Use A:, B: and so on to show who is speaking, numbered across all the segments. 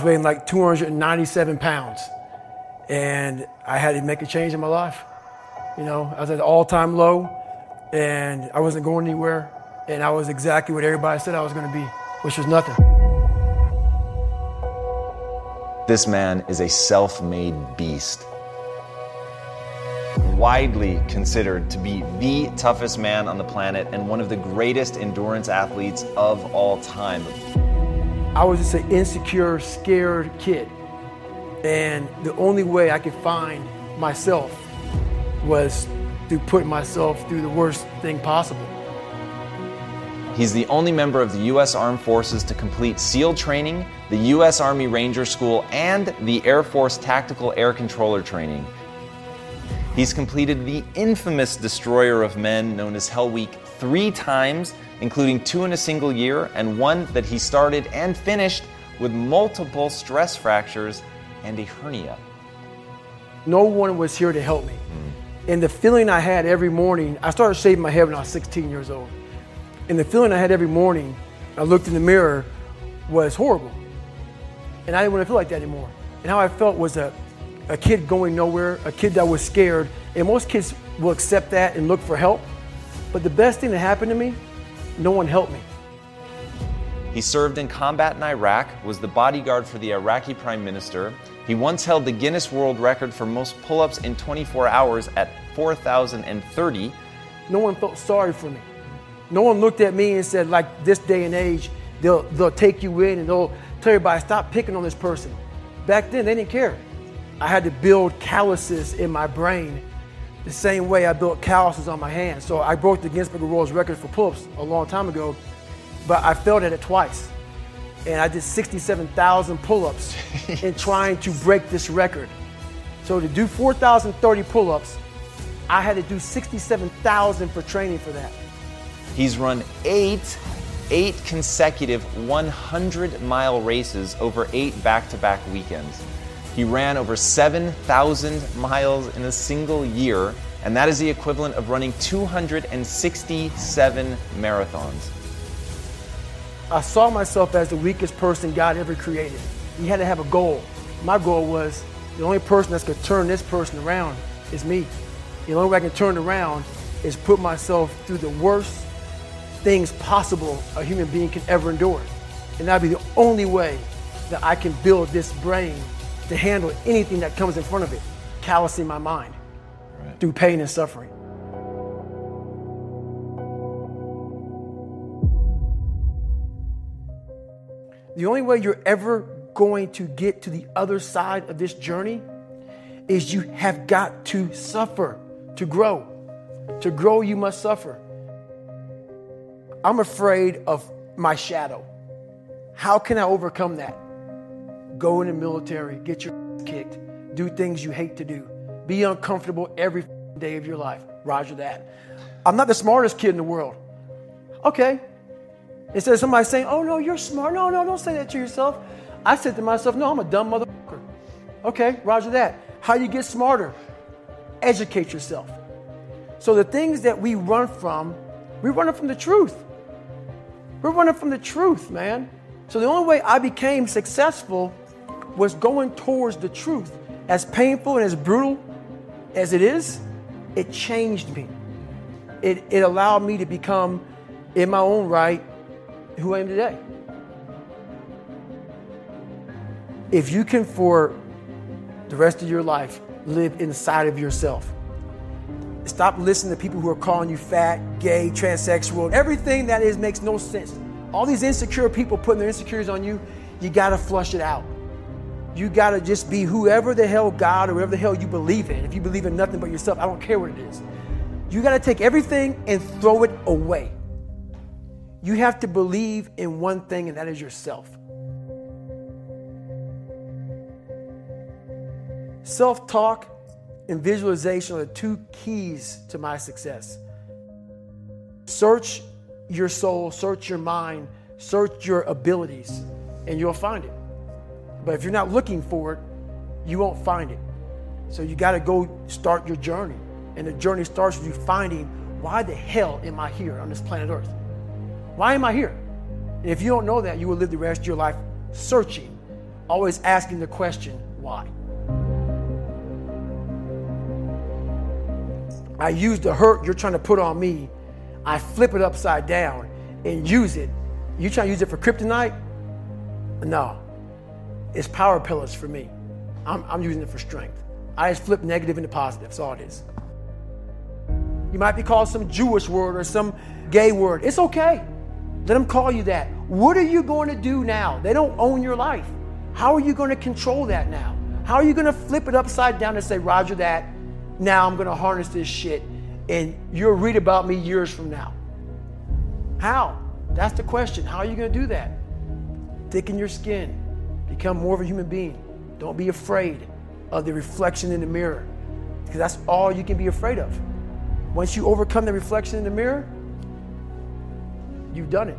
A: was weighing like 297 pounds, and I had to make a change in my life. You know, I was at an all-time low, and I wasn't going anywhere, and I was exactly what everybody said I was going to be, which was nothing.
B: This man is a self made beast. Widely considered to be the toughest man on the planet and one of the greatest endurance athletes of all time.
A: I was just an insecure, scared kid. And the only way I could find myself was to put myself through the worst thing possible.
B: He's the only member of the U.S. Armed Forces to complete SEAL training, the U.S. Army Ranger School, and the Air Force Tactical Air Controller training. He's completed the infamous Destroyer of Men, known as Hell Week, three times, including two in a single year, and one that he started and finished with multiple stress fractures and a hernia.
A: No one was here to help me. Hmm. And the feeling I had every morning, I started shaving my head when I was 16 years old. And the feeling I had every morning, I looked in the mirror, was horrible. And I didn't want to feel like that anymore. And how I felt was a, a kid going nowhere, a kid that was scared. And most kids will accept that and look for help. But the best thing that happened to me, no one helped me.
B: He served in combat in Iraq, was the bodyguard for the Iraqi prime minister. He once held the Guinness World Record for most pull ups in 24 hours at 4,030.
A: No one felt sorry for me. No one looked at me and said, like this day and age, they'll, they'll take you in and they'll tell everybody, stop picking on this person. Back then, they didn't care. I had to build calluses in my brain the same way I built calluses on my hands. So I broke the Guinness Book of World Records for pull-ups a long time ago, but I failed at it twice. And I did 67,000 pull-ups in trying to break this record. So to do 4,030 pull-ups, I had to do 67,000 for training for that.
B: He's run eight, eight consecutive 100 mile races over eight back to back weekends. He ran over 7,000 miles in a single year, and that is the equivalent of running 267 marathons.
A: I saw myself as the weakest person God ever created. He had to have a goal. My goal was the only person that's going to turn this person around is me. The only way I can turn around is put myself through the worst things possible a human being can ever endure. And that'd be the only way that I can build this brain to handle anything that comes in front of it, callousing my mind right. through pain and suffering. The only way you're ever going to get to the other side of this journey is you have got to suffer to grow. To grow, you must suffer. I'm afraid of my shadow. How can I overcome that? Go in the military, get your kicked, do things you hate to do, be uncomfortable every day of your life. Roger that. I'm not the smartest kid in the world. Okay, Instead of somebody saying, oh no, you're smart. No, no, don't say that to yourself. I said to myself, no, I'm a dumb motherfucker. Okay, roger that. How you get smarter? Educate yourself. So the things that we run from, we're running from the truth. We're running from the truth, man. So the only way I became successful was going towards the truth. As painful and as brutal as it is, it changed me. It, it allowed me to become, in my own right, who I am today. If you can, for the rest of your life, live inside of yourself, stop listening to people who are calling you fat, gay, transsexual. Everything that is makes no sense. All these insecure people putting their insecurities on you, you gotta flush it out. You gotta just be whoever the hell God or whatever the hell you believe in. If you believe in nothing but yourself, I don't care what it is. You gotta take everything and throw it away. You have to believe in one thing, and that is yourself. Self talk and visualization are the two keys to my success. Search your soul, search your mind, search your abilities, and you'll find it. But if you're not looking for it, you won't find it. So you got to go start your journey. And the journey starts with you finding why the hell am I here on this planet Earth? Why am I here? And if you don't know that, you will live the rest of your life searching, always asking the question, why? I use the hurt you're trying to put on me, I flip it upside down and use it. You trying to use it for kryptonite? No. It's power pillars for me. I'm, I'm using it for strength. I just flip negative into positive. That's all it is. You might be called some Jewish word or some gay word. It's okay. Let them call you that. What are you going to do now? They don't own your life. How are you going to control that now? How are you going to flip it upside down and say, Roger that? Now I'm going to harness this shit and you'll read about me years from now. How? That's the question. How are you going to do that? Thicken your skin, become more of a human being. Don't be afraid of the reflection in the mirror because that's all you can be afraid of. Once you overcome the reflection in the mirror, you've done it.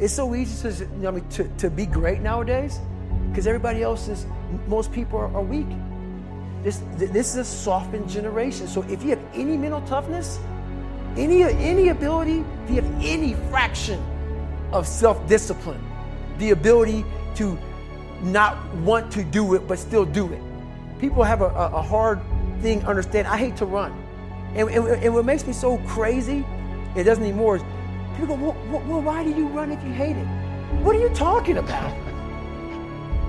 A: It's so easy to, you know, to, to be great nowadays because everybody else is, most people are, are weak. This, this is a softened generation. So if you have any mental toughness, any, any ability, if you have any fraction of self discipline, the ability to not want to do it but still do it. People have a, a, hard thing understand. I hate to run. And, and, and, what makes me so crazy, it doesn't anymore, is people go, well, well, why do you run if you hate it? What are you talking about?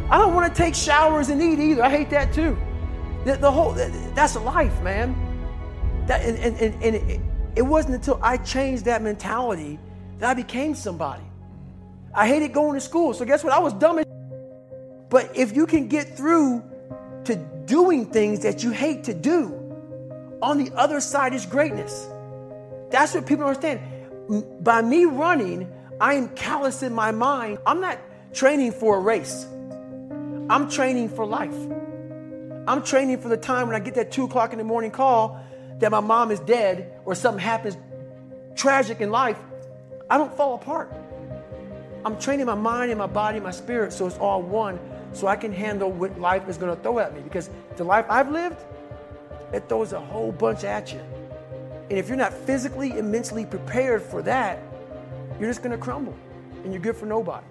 A: I don't want to take showers and eat either. I hate that too. The, the whole, that's life, man. That, and and, and, and it, it wasn't until I changed that mentality that I became somebody. I hated going to school. So guess what? I was dumb as But if you can get through to doing things that you hate to do, on the other side is greatness. That's what people understand. By me running, I am callous in my mind. I'm not training for a race. I'm training for life. I'm training for the time when I get that two o'clock in the morning call that my mom is dead or something happens tragic in life. I don't fall apart. I'm training my mind and my body and my spirit so it's all one so I can handle what life is going to throw at me. Because the life I've lived, it throws a whole bunch at you. And if you're not physically and mentally prepared for that, you're just going to crumble and you're good for nobody.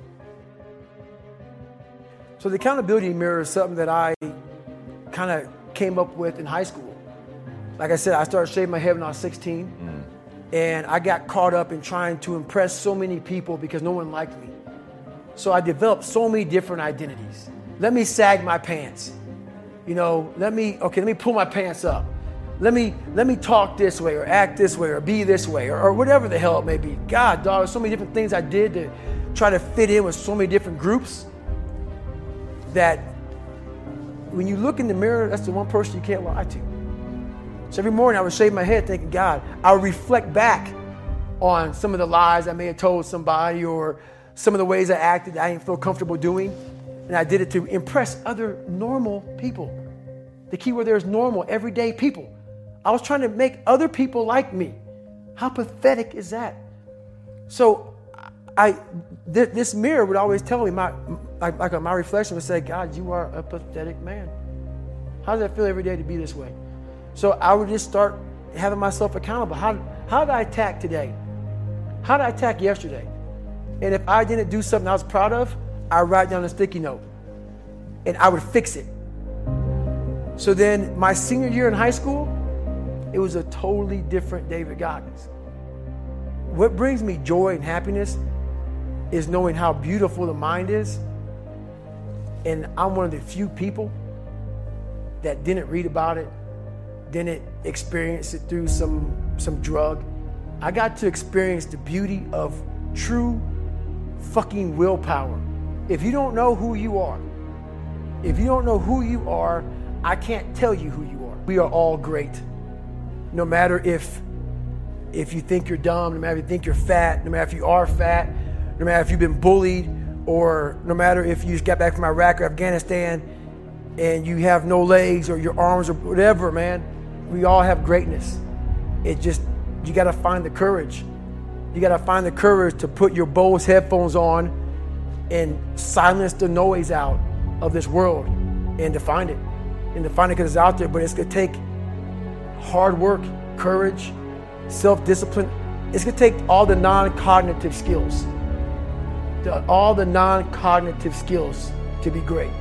A: So the accountability mirror is something that I kind of came up with in high school. Like I said, I started shaving my head when I was 16, mm. And I got caught up in trying to impress so many people because no one liked me. So I developed so many different identities. Let me sag my pants. You know, let me okay, let me pull my pants up. Let me let me talk this way or act this way or be this way or, or whatever the hell it may be. God, dog, so many different things I did to try to fit in with so many different groups that when you look in the mirror, that's the one person you can't lie to. So every morning I would shave my head thinking, God, I would reflect back on some of the lies I may have told somebody or some of the ways I acted that I didn't feel comfortable doing. And I did it to impress other normal people. The key word there is normal, everyday people. I was trying to make other people like me. How pathetic is that? So I, th- this mirror would always tell me, my, like my reflection would say, God, you are a pathetic man. How does that feel every day to be this way? So I would just start having myself accountable. How, how did I attack today? How did I attack yesterday? And if I didn't do something I was proud of, I write down a sticky note and I would fix it. So then my senior year in high school, it was a totally different David Goggins. What brings me joy and happiness is knowing how beautiful the mind is. And I'm one of the few people that didn't read about it, didn't experience it through some, some drug. I got to experience the beauty of true fucking willpower. If you don't know who you are, if you don't know who you are, I can't tell you who you are. We are all great. No matter if if you think you're dumb, no matter if you think you're fat, no matter if you are fat, no matter if you've been bullied, or no matter if you just got back from Iraq or Afghanistan and you have no legs or your arms or whatever, man. We all have greatness. It just you gotta find the courage. You gotta find the courage to put your Bose headphones on and silence the noise out of this world and to find it. And to find it because it's out there, but it's gonna take hard work, courage, self discipline. It's gonna take all the non cognitive skills, all the non cognitive skills to be great.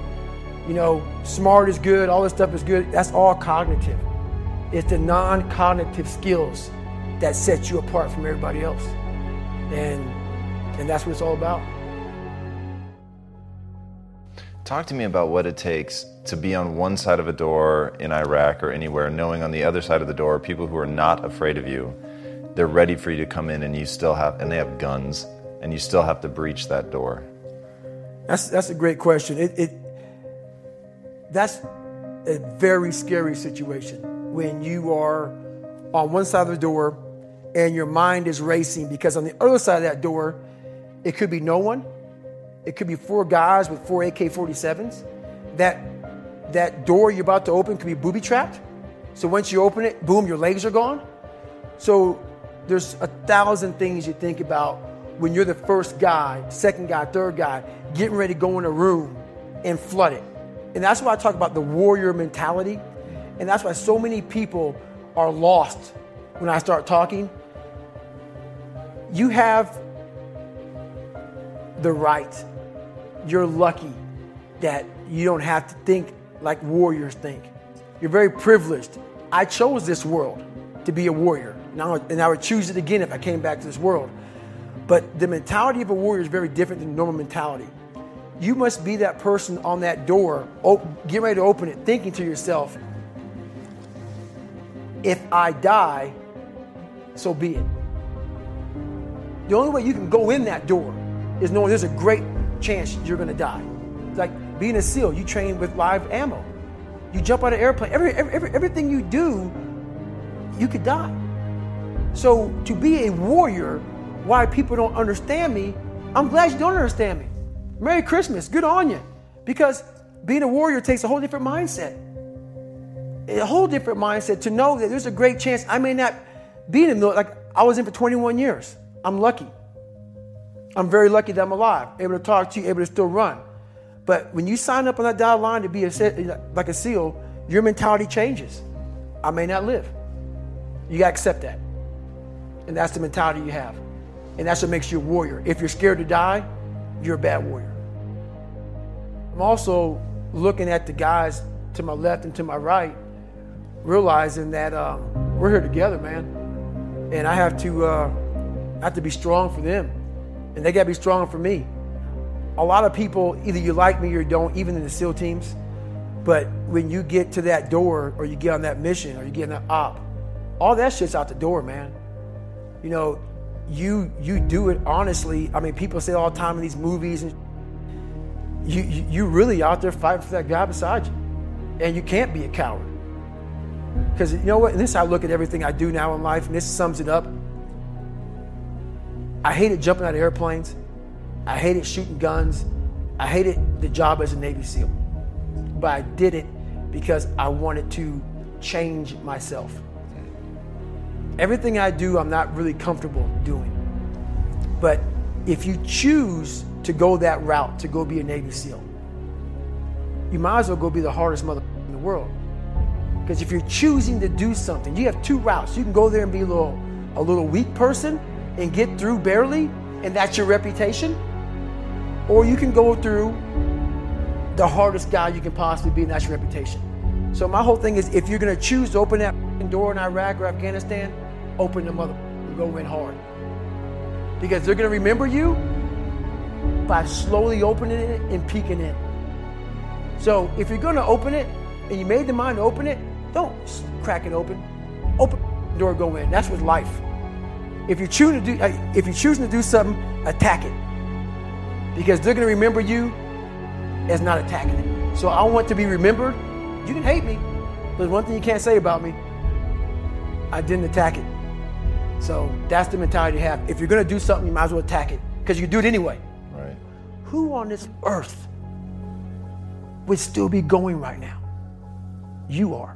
A: You know, smart is good, all this stuff is good. That's all cognitive. It's the non cognitive skills that set you apart from everybody else. And, and that's what it's all about.
B: Talk to me about what it takes to be on one side of a door in Iraq or anywhere, knowing on the other side of the door people who are not afraid of you. They're ready for you to come in, and you still have, and they have guns, and you still have to breach that door.
A: That's that's a great question. It, it that's a very scary situation when you are on one side of the door and your mind is racing because on the other side of that door, it could be no one. It could be four guys with four AK-47s. That that door you're about to open could be booby trapped. So once you open it, boom, your legs are gone. So there's a thousand things you think about when you're the first guy, second guy, third guy, getting ready to go in a room and flood it. And that's why I talk about the warrior mentality. And that's why so many people are lost when I start talking. You have the right. You're lucky that you don't have to think like warriors think. You're very privileged. I chose this world to be a warrior. Now, and I would choose it again if I came back to this world. But the mentality of a warrior is very different than normal mentality. You must be that person on that door, get ready to open it, thinking to yourself, if I die, so be it. The only way you can go in that door is knowing there's a great chance you're gonna die. It's like being a SEAL, you train with live ammo. You jump out of an airplane, every, every, everything you do, you could die. So to be a warrior, why people don't understand me, I'm glad you don't understand me. Merry Christmas, good on you. Because being a warrior takes a whole different mindset. A whole different mindset to know that there's a great chance I may not be in the military. Like I was in for 21 years. I'm lucky. I'm very lucky that I'm alive, able to talk to you, able to still run. But when you sign up on that dotted line to be a, like a SEAL, your mentality changes. I may not live. You got to accept that. And that's the mentality you have. And that's what makes you a warrior. If you're scared to die, you're a bad warrior. I'm also looking at the guys to my left and to my right, realizing that um, we're here together, man. And I have to, uh, I have to be strong for them. And they got to be strong for me. A lot of people, either you like me or you don't, even in the SEAL teams. But when you get to that door or you get on that mission or you get on that op, all that shit's out the door, man. You know, you you do it honestly. I mean, people say all the time in these movies, and you, you you really out there fighting for that guy beside you, and you can't be a coward. Because you know what? And this is how I look at everything I do now in life, and this sums it up. I hated jumping out of airplanes. I hated shooting guns. I hated the job as a Navy SEAL. But I did it because I wanted to change myself. Everything I do, I'm not really comfortable doing. But if you choose to go that route, to go be a Navy SEAL, you might as well go be the hardest mother in the world. Because if you're choosing to do something, you have two routes. You can go there and be a little, a little weak person and get through barely, and that's your reputation. Or you can go through the hardest guy you can possibly be, and that's your reputation. So my whole thing is, if you're gonna choose to open that door in Iraq or Afghanistan, open the mother and go in hard. Because they're gonna remember you by slowly opening it and peeking in. So if you're gonna open it and you made the mind to open it, don't crack it open. Open the door, go in. That's with life. If you're choosing to do, uh, if you're choosing to do something, attack it. Because they're gonna remember you as not attacking it. So I want to be remembered. You can hate me, but one thing you can't say about me, I didn't attack it. So that's the mentality you have. If you're gonna do something, you might as well attack it because you can do it anyway.
C: Right.
A: Who on this earth would still be going right now? You are.